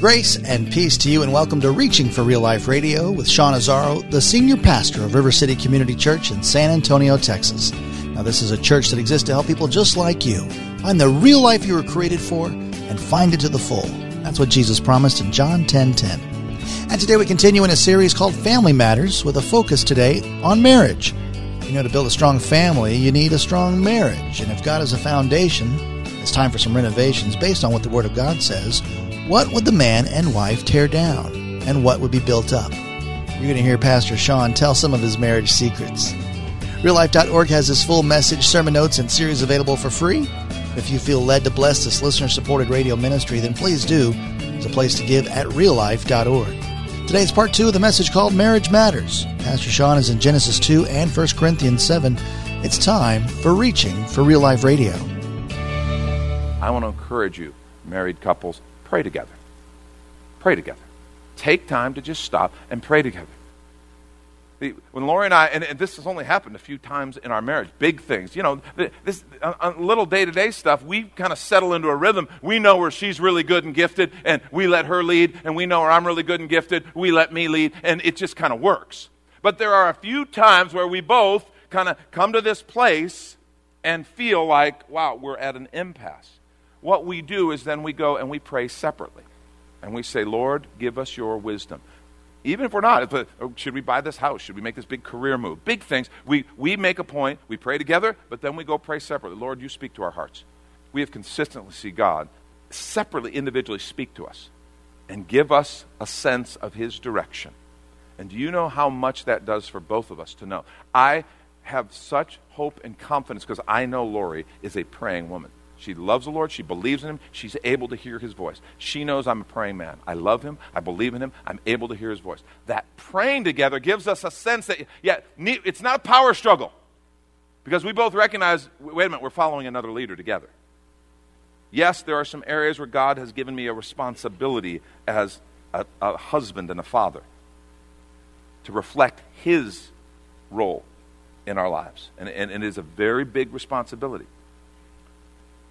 Grace and peace to you, and welcome to Reaching for Real Life Radio with Sean Azzaro, the senior pastor of River City Community Church in San Antonio, Texas. Now, this is a church that exists to help people just like you find the real life you were created for and find it to the full. That's what Jesus promised in John 10 10. And today we continue in a series called Family Matters with a focus today on marriage. You know, to build a strong family, you need a strong marriage. And if God is a foundation, it's time for some renovations based on what the Word of God says. What would the man and wife tear down? And what would be built up? You're going to hear Pastor Sean tell some of his marriage secrets. RealLife.org has his full message, sermon notes, and series available for free. If you feel led to bless this listener supported radio ministry, then please do. There's a place to give at reallife.org. Today is part two of the message called Marriage Matters. Pastor Sean is in Genesis 2 and 1 Corinthians 7. It's time for Reaching for Real Life Radio. I want to encourage you, married couples, pray together. Pray together. Take time to just stop and pray together. When Lori and I, and this has only happened a few times in our marriage, big things, you know, this little day to day stuff, we kind of settle into a rhythm. We know where she's really good and gifted, and we let her lead, and we know where I'm really good and gifted, we let me lead, and it just kind of works. But there are a few times where we both kind of come to this place and feel like, wow, we're at an impasse. What we do is then we go and we pray separately. And we say, Lord, give us your wisdom even if we're not, uh, oh, should we buy this house? Should we make this big career move? Big things. We, we make a point, we pray together, but then we go pray separately. Lord, you speak to our hearts. We have consistently see God separately, individually speak to us and give us a sense of His direction. And do you know how much that does for both of us to know? I have such hope and confidence because I know Lori is a praying woman. She loves the Lord. She believes in Him. She's able to hear His voice. She knows I'm a praying man. I love Him. I believe in Him. I'm able to hear His voice. That praying together gives us a sense that, yeah, it's not a power struggle because we both recognize wait a minute, we're following another leader together. Yes, there are some areas where God has given me a responsibility as a, a husband and a father to reflect His role in our lives. And, and, and it is a very big responsibility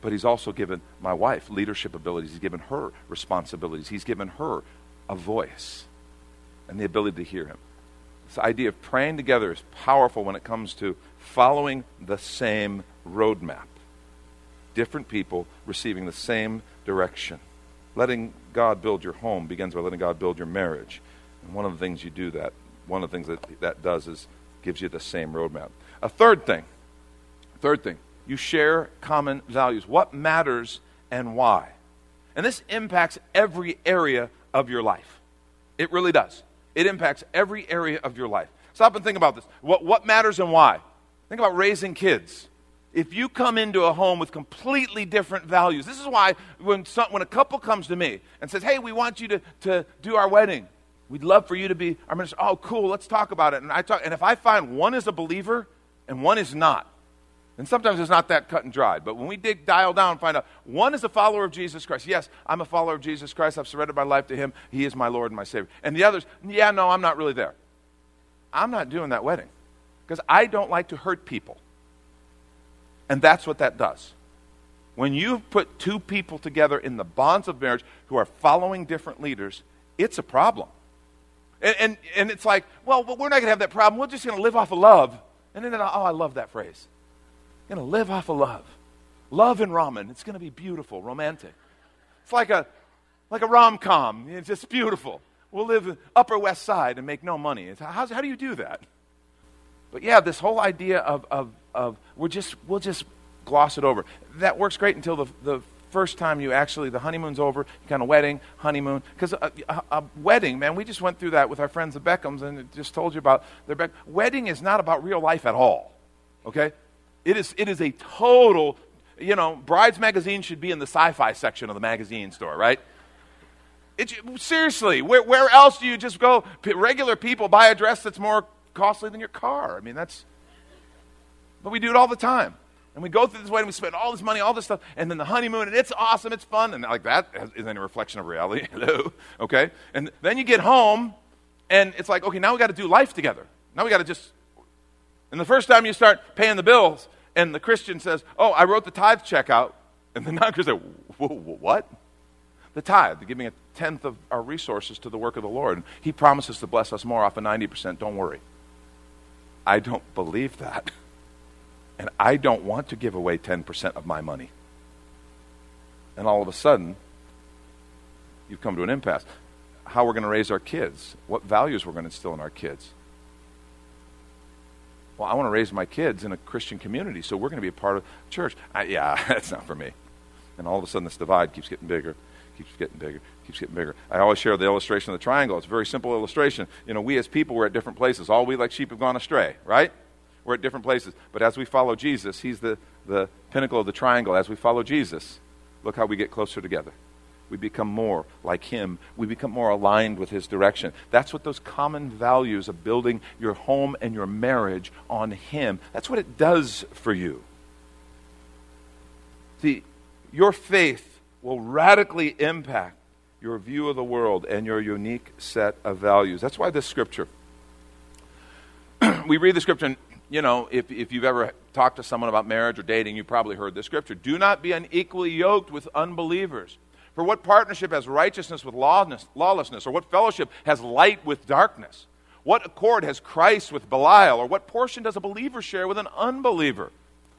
but he's also given my wife leadership abilities. He's given her responsibilities. He's given her a voice and the ability to hear him. This idea of praying together is powerful when it comes to following the same roadmap. Different people receiving the same direction. Letting God build your home begins by letting God build your marriage. And one of the things you do that, one of the things that that does is gives you the same roadmap. A third thing, third thing, you share common values. What matters and why? And this impacts every area of your life. It really does. It impacts every area of your life. Stop and think about this. What, what matters and why? Think about raising kids. If you come into a home with completely different values, this is why when, some, when a couple comes to me and says, Hey, we want you to, to do our wedding, we'd love for you to be our minister. Oh, cool, let's talk about it. And, I talk, and if I find one is a believer and one is not, and sometimes it's not that cut and dried. But when we dig, dial down find out, one is a follower of Jesus Christ. Yes, I'm a follower of Jesus Christ. I've surrendered my life to him. He is my Lord and my Savior. And the others, yeah, no, I'm not really there. I'm not doing that wedding because I don't like to hurt people. And that's what that does. When you put two people together in the bonds of marriage who are following different leaders, it's a problem. And, and, and it's like, well, we're not going to have that problem. We're just going to live off of love. And then, oh, I love that phrase going to live off of love. Love and ramen. It's going to be beautiful, romantic. It's like a, like a rom com. It's just beautiful. We'll live Upper West Side and make no money. How, how do you do that? But yeah, this whole idea of, of, of we're just, we'll just gloss it over. That works great until the, the first time you actually, the honeymoon's over, kind of wedding, honeymoon. Because a, uh, a, a, wedding, man, we just went through that with our friends the Beckhams and just told you about their Beck. Wedding is not about real life at all. Okay? It is, it is a total, you know, Brides Magazine should be in the sci fi section of the magazine store, right? It, seriously, where, where else do you just go? Regular people buy a dress that's more costly than your car. I mean, that's. But we do it all the time. And we go through this way and we spend all this money, all this stuff, and then the honeymoon, and it's awesome, it's fun, and like that isn't any reflection of reality. Hello? Okay? And then you get home, and it's like, okay, now we got to do life together. Now we got to just. And the first time you start paying the bills, and the Christian says, Oh, I wrote the tithe check out. And the non Christian says, What? the tithe, the giving a tenth of our resources to the work of the Lord. He promises to bless us more off of 90%. Don't worry. I don't believe that. And I don't want to give away 10% of my money. And all of a sudden, you've come to an impasse. How are we're going to raise our kids, what values we're going to instill in our kids. Well, I want to raise my kids in a Christian community, so we're going to be a part of church. I, yeah, that's not for me. And all of a sudden, this divide keeps getting bigger, keeps getting bigger, keeps getting bigger. I always share the illustration of the triangle. It's a very simple illustration. You know, we as people, we're at different places. All we like sheep have gone astray, right? We're at different places. But as we follow Jesus, He's the, the pinnacle of the triangle. As we follow Jesus, look how we get closer together. We become more like Him. We become more aligned with His direction. That's what those common values of building your home and your marriage on Him, that's what it does for you. See, your faith will radically impact your view of the world and your unique set of values. That's why this scripture, we read the scripture, and, you know, if, if you've ever talked to someone about marriage or dating, you probably heard this scripture. Do not be unequally yoked with unbelievers. For what partnership has righteousness with lawlessness, or what fellowship has light with darkness? What accord has Christ with Belial, or what portion does a believer share with an unbeliever?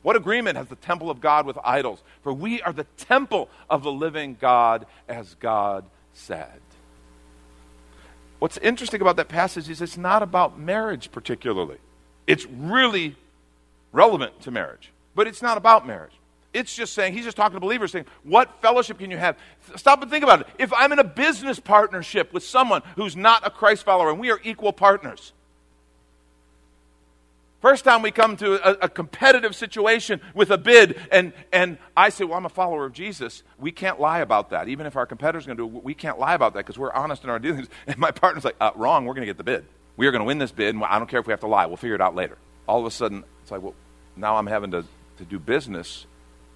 What agreement has the temple of God with idols? For we are the temple of the living God, as God said. What's interesting about that passage is it's not about marriage particularly. It's really relevant to marriage, but it's not about marriage. It's just saying, he's just talking to believers, saying, what fellowship can you have? Stop and think about it. If I'm in a business partnership with someone who's not a Christ follower and we are equal partners, First time we come to a, a, competitive situation with a bid, and, and I say, Well, I'm a follower of Jesus. We can't lie about that. Even if our competitor's going to do it, we can't lie about that because we're honest in our dealings. And my partner's like, uh, Wrong, we're going to get the bid. We are going to win this bid, and I don't care if we have to lie. We'll figure it out later. All of a sudden, it's like, Well, now I'm having to, to do business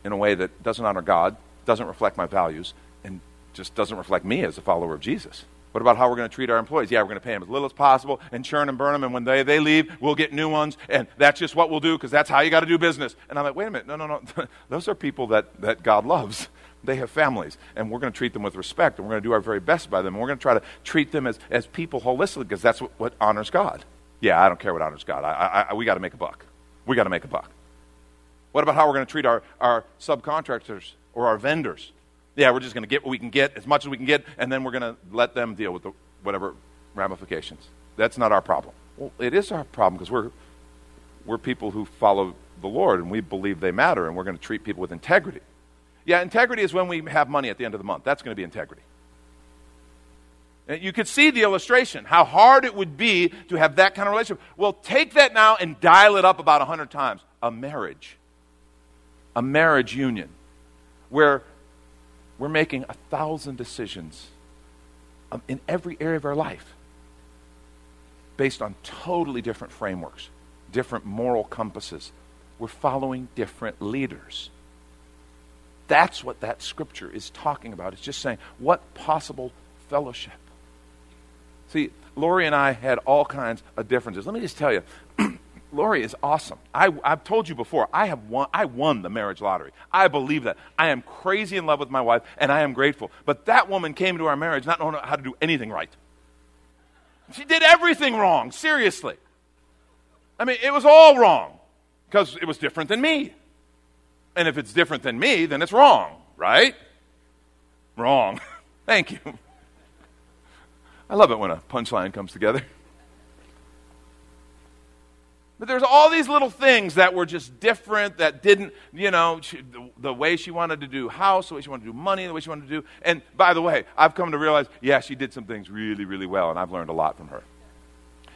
in a way that doesn't honor God, doesn't reflect my values, and just doesn't reflect me as a follower of Jesus. What about how we're going to treat our employees? Yeah, we're going to pay them as little as possible and churn and burn them, and when they, they leave, we'll get new ones, and that's just what we'll do because that's how you got to do business. And I'm like, wait a minute, no, no, no. Those are people that, that God loves. They have families, and we're going to treat them with respect, and we're going to do our very best by them, and we're going to try to treat them as, as people holistically because that's what, what honors God. Yeah, I don't care what honors God. I, I, I we got to make a buck. We got to make a buck. What about how we're going to treat our, our subcontractors or our vendors? Yeah, we're just going to get what we can get, as much as we can get, and then we're going to let them deal with the, whatever ramifications. That's not our problem. Well, it is our problem because we're, we're people who follow the Lord and we believe they matter, and we're going to treat people with integrity. Yeah, integrity is when we have money at the end of the month. That's going to be integrity. And you could see the illustration, how hard it would be to have that kind of relationship. Well, take that now and dial it up about 100 times. A marriage a marriage union where we're making a thousand decisions um, in every area of our life based on totally different frameworks, different moral compasses. We're following different leaders. That's what that scripture is talking about. It's just saying, what possible fellowship? See, Lori and I had all kinds of differences. Let me just tell you, Lori is awesome. I, have told you before, I, have won, I won the marriage lottery. I believe that. I am crazy in love with my wife, and I am grateful. But that woman came to our marriage not knowing how to do anything right. She did everything wrong, seriously. I mean, it was all wrong because it was different than me. And if it's different than me, then it's wrong, right? Wrong. Thank you. I love it when a punchline comes together. But there's all these little things that were just different, that didn't, you know, she, the, the, way she wanted to do house, the way she wanted to do money, the way she wanted to do. And by the way, I've come to realize, yeah, she did some things really, really well, and I've learned a lot from her.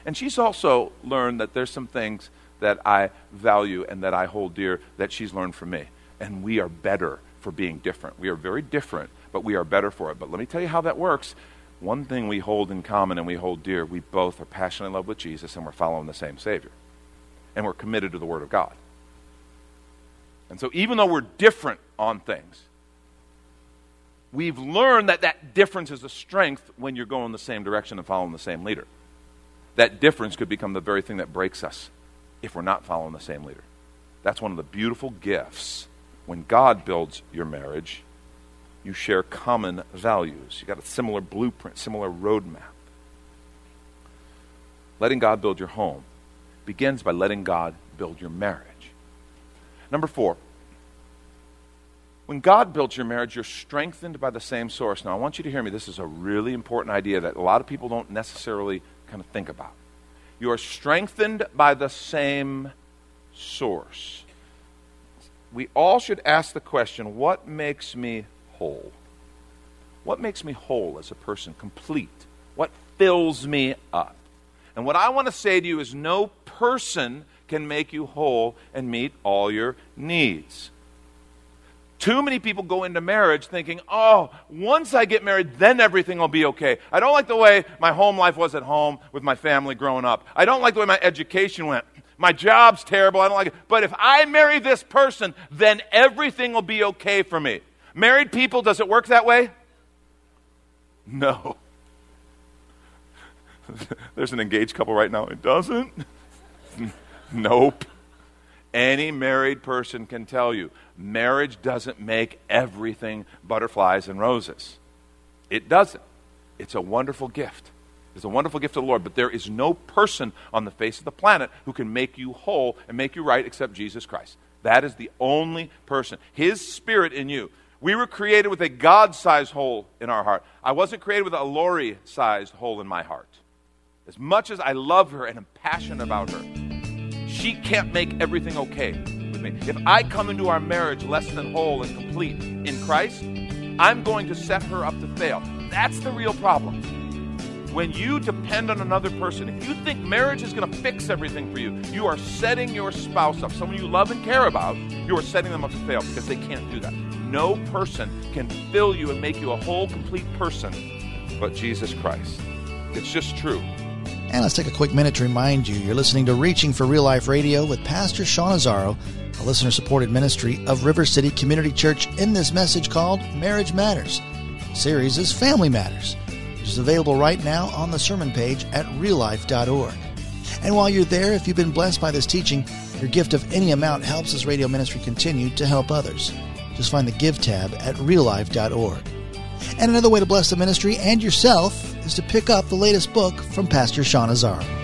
And she's also learned that there's some things that I value and that I hold dear that she's learned from me. And we are better for being different. We are very different, but we are better for it. But let me tell you how that works. One thing we hold in common and we hold dear, we both are passionately in love with Jesus and we're following the same Savior and we're committed to the Word of God. And so, even though we're different on things, we've learned that that difference is a strength when you're going the same direction and following the same leader. That difference could become the very thing that breaks us if we're not following the same leader. That's one of the beautiful gifts when God builds your marriage you share common values. You got a similar blueprint, similar roadmap. Letting God build your home begins by letting God build your marriage. Number four, when God builds your marriage, you're strengthened by the same source. Now, I want you to hear me. This is a really important idea that a lot of people don't necessarily kind of think about. You are strengthened by the same source. We all should ask the question what makes me whole? What makes me whole as a person, complete? What fills me up? And what I want to say to you is no person can make you whole and meet all your needs. Too many people go into marriage thinking, oh, once I get married, then everything will be okay. I don't like the way my home life was at home with my family growing up. I don't like the way my education went. My job's terrible. I don't like it. But if I marry this person, then everything will be okay for me. Married people, does it work that way? No. There's an engaged couple right now. It doesn't? Nope. Any married person can tell you marriage doesn't make everything butterflies and roses. It doesn't. It's a wonderful gift. It's a wonderful gift of the Lord, but there is no person on the face of the planet who can make you whole and make you right except Jesus Christ. That is the only person. His spirit in you. We were created with a God sized hole in our heart. I wasn't created with a Lori sized hole in my heart. As much as I love her and am passionate about her, she can't make everything okay with me. If I come into our marriage less than whole and complete in Christ, I'm going to set her up to fail. That's the real problem. When you depend on another person, if you think marriage is going to fix everything for you, you are setting your spouse up, someone you love and care about, you are setting them up to fail because they can't do that. No person can fill you and make you a whole, complete person but Jesus Christ. It's just true. And let's take a quick minute to remind you you're listening to Reaching for Real Life Radio with Pastor Sean Azzaro, a listener supported ministry of River City Community Church, in this message called Marriage Matters. The series is Family Matters, which is available right now on the sermon page at reallife.org. And while you're there, if you've been blessed by this teaching, your gift of any amount helps this radio ministry continue to help others. Just find the Give tab at reallife.org. And another way to bless the ministry and yourself is to pick up the latest book from Pastor Sean Azzaro.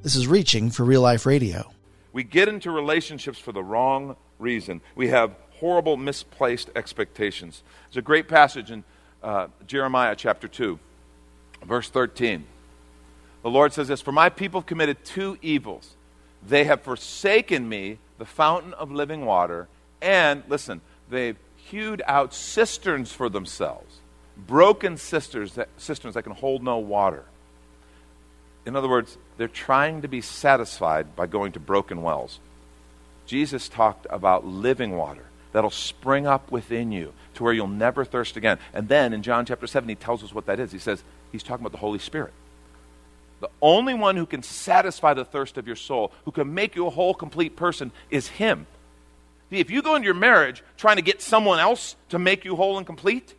This is Reaching for Real Life Radio. We get into relationships for the wrong reason. We have horrible, misplaced expectations. There's a great passage in uh, Jeremiah chapter 2, verse 13. The Lord says this For my people have committed two evils. They have forsaken me, the fountain of living water, and, listen, they've hewed out cisterns for themselves, broken cisterns that, cisterns that can hold no water. In other words, they're trying to be satisfied by going to broken wells. Jesus talked about living water that'll spring up within you to where you'll never thirst again. And then in John chapter 7, he tells us what that is. He says, he's talking about the Holy Spirit. The only one who can satisfy the thirst of your soul, who can make you a whole, complete person, is Him. If you go into your marriage trying to get someone else to make you whole and complete,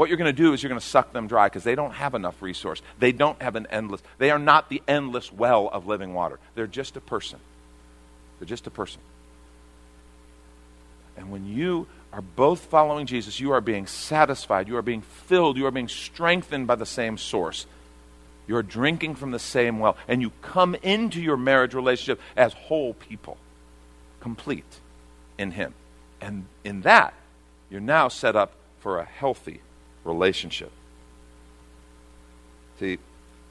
what you're going to do is you're going to suck them dry because they don't have enough resource. They don't have an endless, they are not the endless well of living water. They're just a person. They're just a person. And when you are both following Jesus, you are being satisfied, you are being filled, you are being strengthened by the same source. You are drinking from the same well, and you come into your marriage relationship as whole people, complete in Him. And in that, you're now set up for a healthy relationship. See,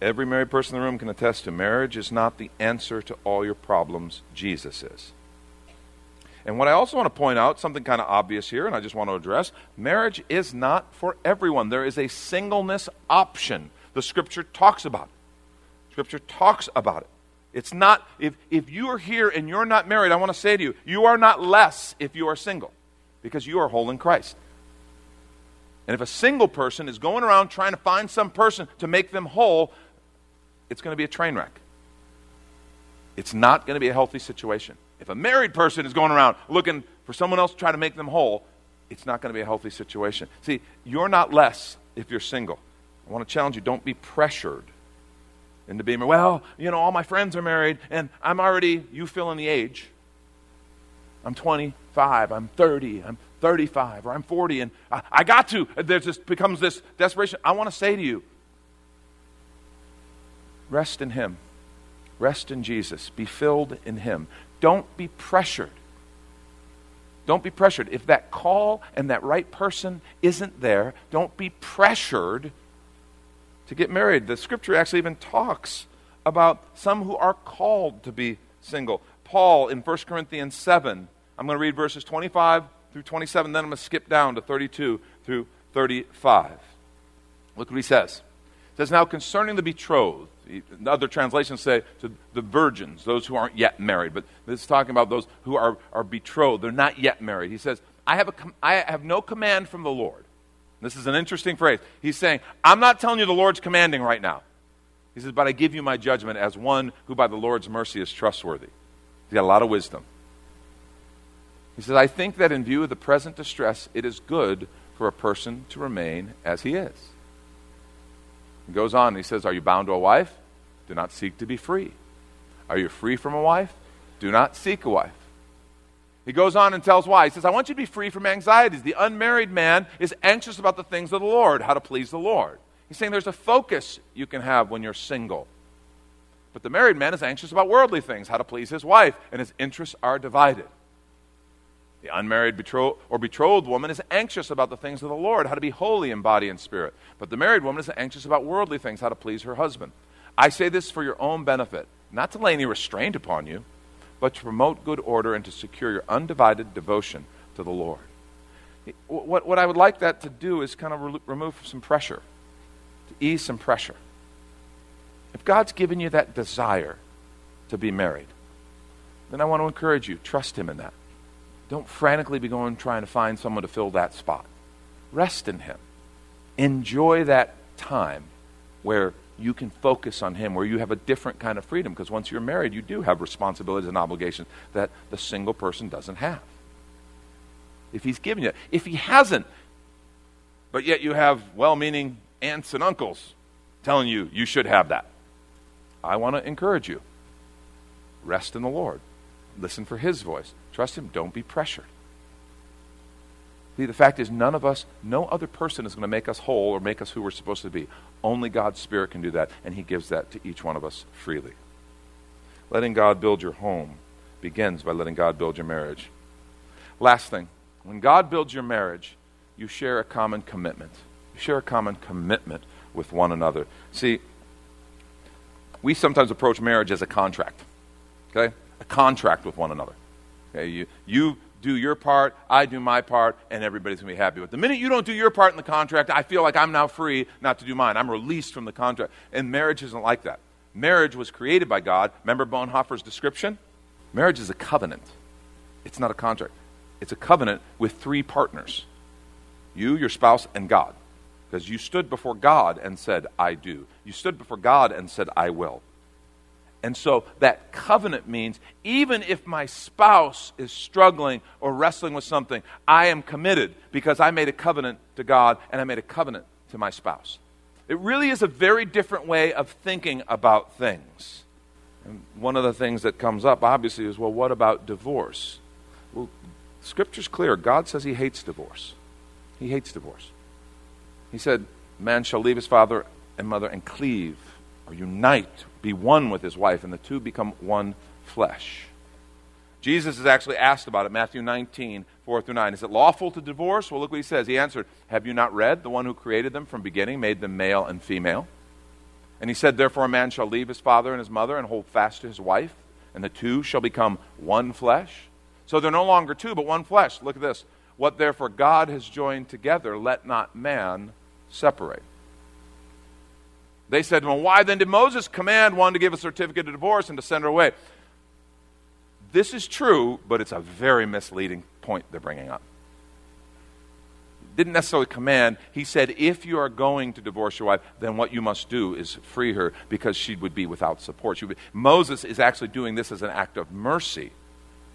every married person in the room can attest to marriage is not the answer to all your problems, Jesus is. And what I also want to point out, something kind of obvious here, and I just want to address marriage is not for everyone. There is a singleness option. The scripture talks about it. Scripture talks about it. It's not, if, if you are here and you're not married, I want to say to you, you are not less if you are single because you are whole in Christ. And if a single person is going around trying to find some person to make them whole, it's going to be a train wreck. It's not going to be a healthy situation. If a married person is going around looking for someone else to try to make them whole, it's not going to be a healthy situation. See, you're not less if you're single. I want to challenge you don't be pressured into being, well, you know, all my friends are married and I'm already, you fill in the age. I'm 25, I'm 30, I'm 35 or I'm 40 and I, I got to. There just becomes this desperation. I want to say to you rest in Him, rest in Jesus, be filled in Him. Don't be pressured. Don't be pressured. If that call and that right person isn't there, don't be pressured to get married. The scripture actually even talks about some who are called to be single. Paul in 1 Corinthians 7, I'm going to read verses 25 through 27, then I'm going to skip down to 32 through 35. Look what he says. He says, Now concerning the betrothed, other translations say to the virgins, those who aren't yet married, but this is talking about those who are, are betrothed, they're not yet married. He says, I have, a, I have no command from the Lord. This is an interesting phrase. He's saying, I'm not telling you the Lord's commanding right now. He says, But I give you my judgment as one who by the Lord's mercy is trustworthy. He's got a lot of wisdom. He says, I think that in view of the present distress, it is good for a person to remain as he is. He goes on, he says, Are you bound to a wife? Do not seek to be free. Are you free from a wife? Do not seek a wife. He goes on and tells why. He says, I want you to be free from anxieties. The unmarried man is anxious about the things of the Lord, how to please the Lord. He's saying there's a focus you can have when you're single. But the married man is anxious about worldly things, how to please his wife, and his interests are divided. The unmarried or betrothed woman is anxious about the things of the Lord, how to be holy in body and spirit. But the married woman is anxious about worldly things, how to please her husband. I say this for your own benefit, not to lay any restraint upon you, but to promote good order and to secure your undivided devotion to the Lord. What, what I would like that to do is kind of re- remove some pressure, to ease some pressure. If God's given you that desire to be married, then I want to encourage you, trust Him in that. Don't frantically be going trying to find someone to fill that spot. Rest in Him. Enjoy that time where you can focus on Him, where you have a different kind of freedom. Because once you're married, you do have responsibilities and obligations that the single person doesn't have. If He's given you, if He hasn't, but yet you have well meaning aunts and uncles telling you you should have that, I want to encourage you. Rest in the Lord. Listen for His voice. Trust Him. Don't be pressured. See, the fact is, none of us, no other person is going to make us whole or make us who we're supposed to be. Only God's Spirit can do that, and He gives that to each one of us freely. Letting God build your home begins by letting God build your marriage. Last thing, when God builds your marriage, you share a common commitment. You share a common commitment with one another. See, we sometimes approach marriage as a contract, okay? A contract with one another. Okay, you, you do your part, I do my part, and everybody's going to be happy. But the minute you don't do your part in the contract, I feel like I'm now free not to do mine. I'm released from the contract. And marriage isn't like that. Marriage was created by God. Remember Bonhoeffer's description? Marriage is a covenant, it's not a contract. It's a covenant with three partners you, your spouse, and God. Because you stood before God and said, I do. You stood before God and said, I will. And so that covenant means even if my spouse is struggling or wrestling with something, I am committed because I made a covenant to God and I made a covenant to my spouse. It really is a very different way of thinking about things. And one of the things that comes up, obviously, is well, what about divorce? Well, Scripture's clear. God says He hates divorce. He hates divorce. He said, Man shall leave his father and mother and cleave or unite be one with his wife, and the two become one flesh. Jesus is actually asked about it, Matthew 19, 4 through 9. Is it lawful to divorce? Well, look what he says. He answered, Have you not read? The one who created them from beginning made them male and female. And he said, Therefore, a man shall leave his father and his mother and hold fast to his wife, and the two shall become one flesh. So they're no longer two, but one flesh. Look at this. What therefore God has joined together, let not man separate. They said, Well, why then did Moses command one to give a certificate of divorce and to send her away? This is true, but it's a very misleading point they're bringing up. Didn't necessarily command. He said, if you are going to divorce your wife, then what you must do is free her because she would be without support. Be, Moses is actually doing this as an act of mercy.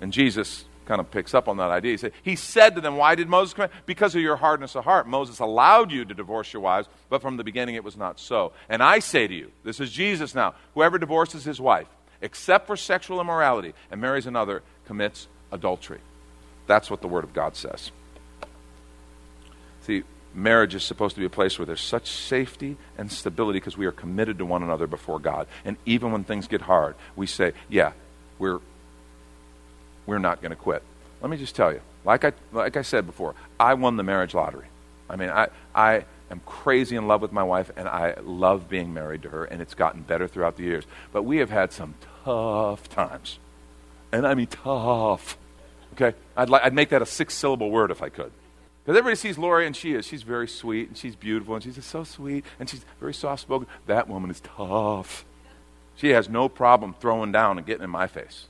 And Jesus kind of picks up on that idea. He said, he said to them, Why did Moses command? Because of your hardness of heart. Moses allowed you to divorce your wives, but from the beginning it was not so. And I say to you, this is Jesus now, whoever divorces his wife, except for sexual immorality, and marries another, commits adultery. That's what the Word of God says. See, marriage is supposed to be a place where there's such safety and stability because we are committed to one another before God. And even when things get hard, we say, yeah, we're, we're not going to quit. Let me just tell you, like I, like I said before, I won the marriage lottery. I mean, I, I am crazy in love with my wife, and I love being married to her, and it's gotten better throughout the years. But we have had some tough times. And I mean tough. Okay? I'd, li- I'd make that a six syllable word if I could. Because everybody sees Lori, and she is. She's very sweet, and she's beautiful, and she's just so sweet, and she's very soft spoken. That woman is tough. She has no problem throwing down and getting in my face.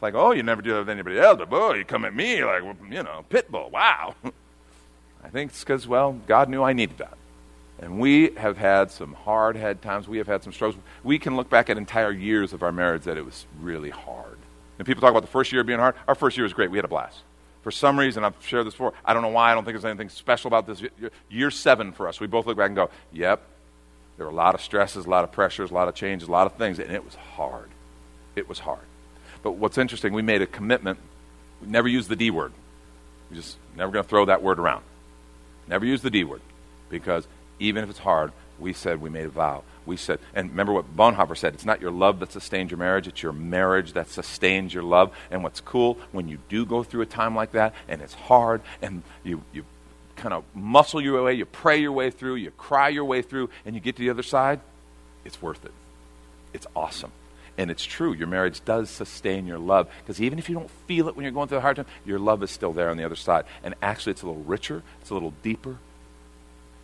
It's like, oh, you never do that with anybody else, but boy, you come at me like, you know, pit bull. Wow. I think it's because, well, God knew I needed that. And we have had some hard head times. We have had some struggles. We can look back at entire years of our marriage that it was really hard. And people talk about the first year being hard. Our first year was great. We had a blast. For some reason, I've shared this before. I don't know why. I don't think there's anything special about this. Year seven for us, we both look back and go, yep, there were a lot of stresses, a lot of pressures, a lot of changes, a lot of things, and it was hard. It was hard. But what's interesting, we made a commitment. We never use the D word. We're just never going to throw that word around. Never use the D word because even if it's hard, we said we made a vow. We said, and remember what Bonhoeffer said it's not your love that sustains your marriage, it's your marriage that sustains your love. And what's cool, when you do go through a time like that, and it's hard, and you, you kind of muscle your way, you pray your way through, you cry your way through, and you get to the other side, it's worth it. It's awesome. And it's true, your marriage does sustain your love. Because even if you don't feel it when you're going through a hard time, your love is still there on the other side. And actually, it's a little richer, it's a little deeper,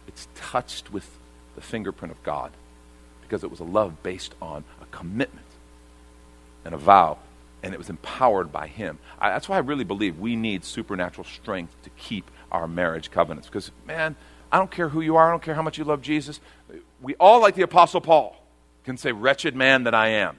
it's touched with the fingerprint of God because it was a love based on a commitment and a vow, and it was empowered by Him. I, that's why I really believe we need supernatural strength to keep our marriage covenants. Because, man, I don't care who you are, I don't care how much you love Jesus. We all, like the Apostle Paul, can say, Wretched man that I am.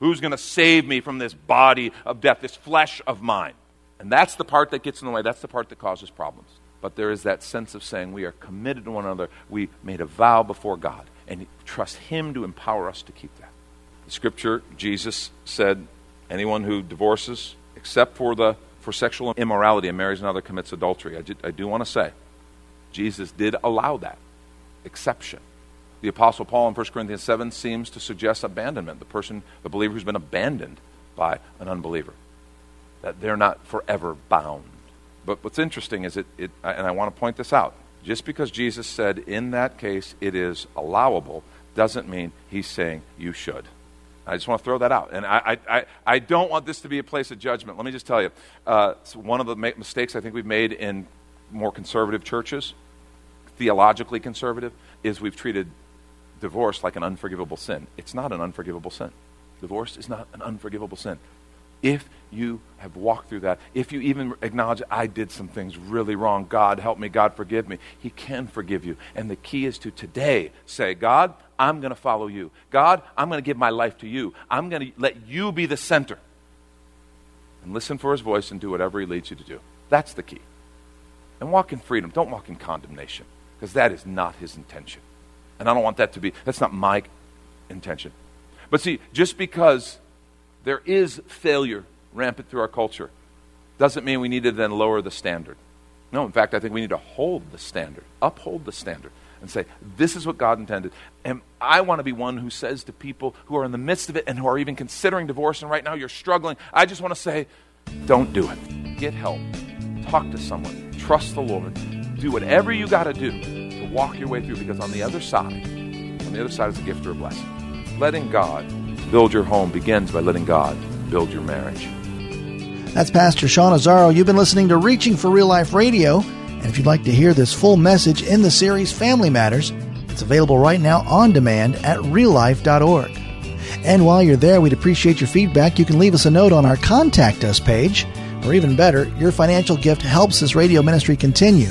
Who's going to save me from this body of death, this flesh of mine? And that's the part that gets in the way. That's the part that causes problems but there is that sense of saying we are committed to one another. We made a vow before God and trust Him to empower us to keep that. The scripture, Jesus said, anyone who divorces, except for, the, for sexual immorality and marries another, commits adultery. I, I do want to say, Jesus did allow that exception. The Apostle Paul in 1 Corinthians 7 seems to suggest abandonment, the person, the believer who's been abandoned by an unbeliever, that they're not forever bound but what's interesting is it, it and I want to point this out. Just because Jesus said in that case it is allowable doesn't mean he's saying you should. I just want to throw that out. And I, I, I don't want this to be a place of judgment. Let me just tell you uh, one of the ma- mistakes I think we've made in more conservative churches, theologically conservative, is we've treated divorce like an unforgivable sin. It's not an unforgivable sin. Divorce is not an unforgivable sin. If you have walked through that, if you even acknowledge, I did some things really wrong, God help me, God forgive me, He can forgive you. And the key is to today say, God, I'm going to follow you. God, I'm going to give my life to you. I'm going to let you be the center. And listen for His voice and do whatever He leads you to do. That's the key. And walk in freedom. Don't walk in condemnation, because that is not His intention. And I don't want that to be, that's not my intention. But see, just because there is failure rampant through our culture. Doesn't mean we need to then lower the standard. No, in fact, I think we need to hold the standard, uphold the standard, and say, this is what God intended. And I want to be one who says to people who are in the midst of it and who are even considering divorce, and right now you're struggling, I just want to say, don't do it. Get help. Talk to someone. Trust the Lord. Do whatever you got to do walk your way through because on the other side, on the other side is a gift or a blessing. Letting God build your home begins by letting God build your marriage. That's Pastor Sean Azzaro. You've been listening to Reaching for Real Life Radio. And if you'd like to hear this full message in the series Family Matters, it's available right now on demand at reallife.org. And while you're there, we'd appreciate your feedback. You can leave us a note on our Contact Us page, or even better, your financial gift helps this radio ministry continue.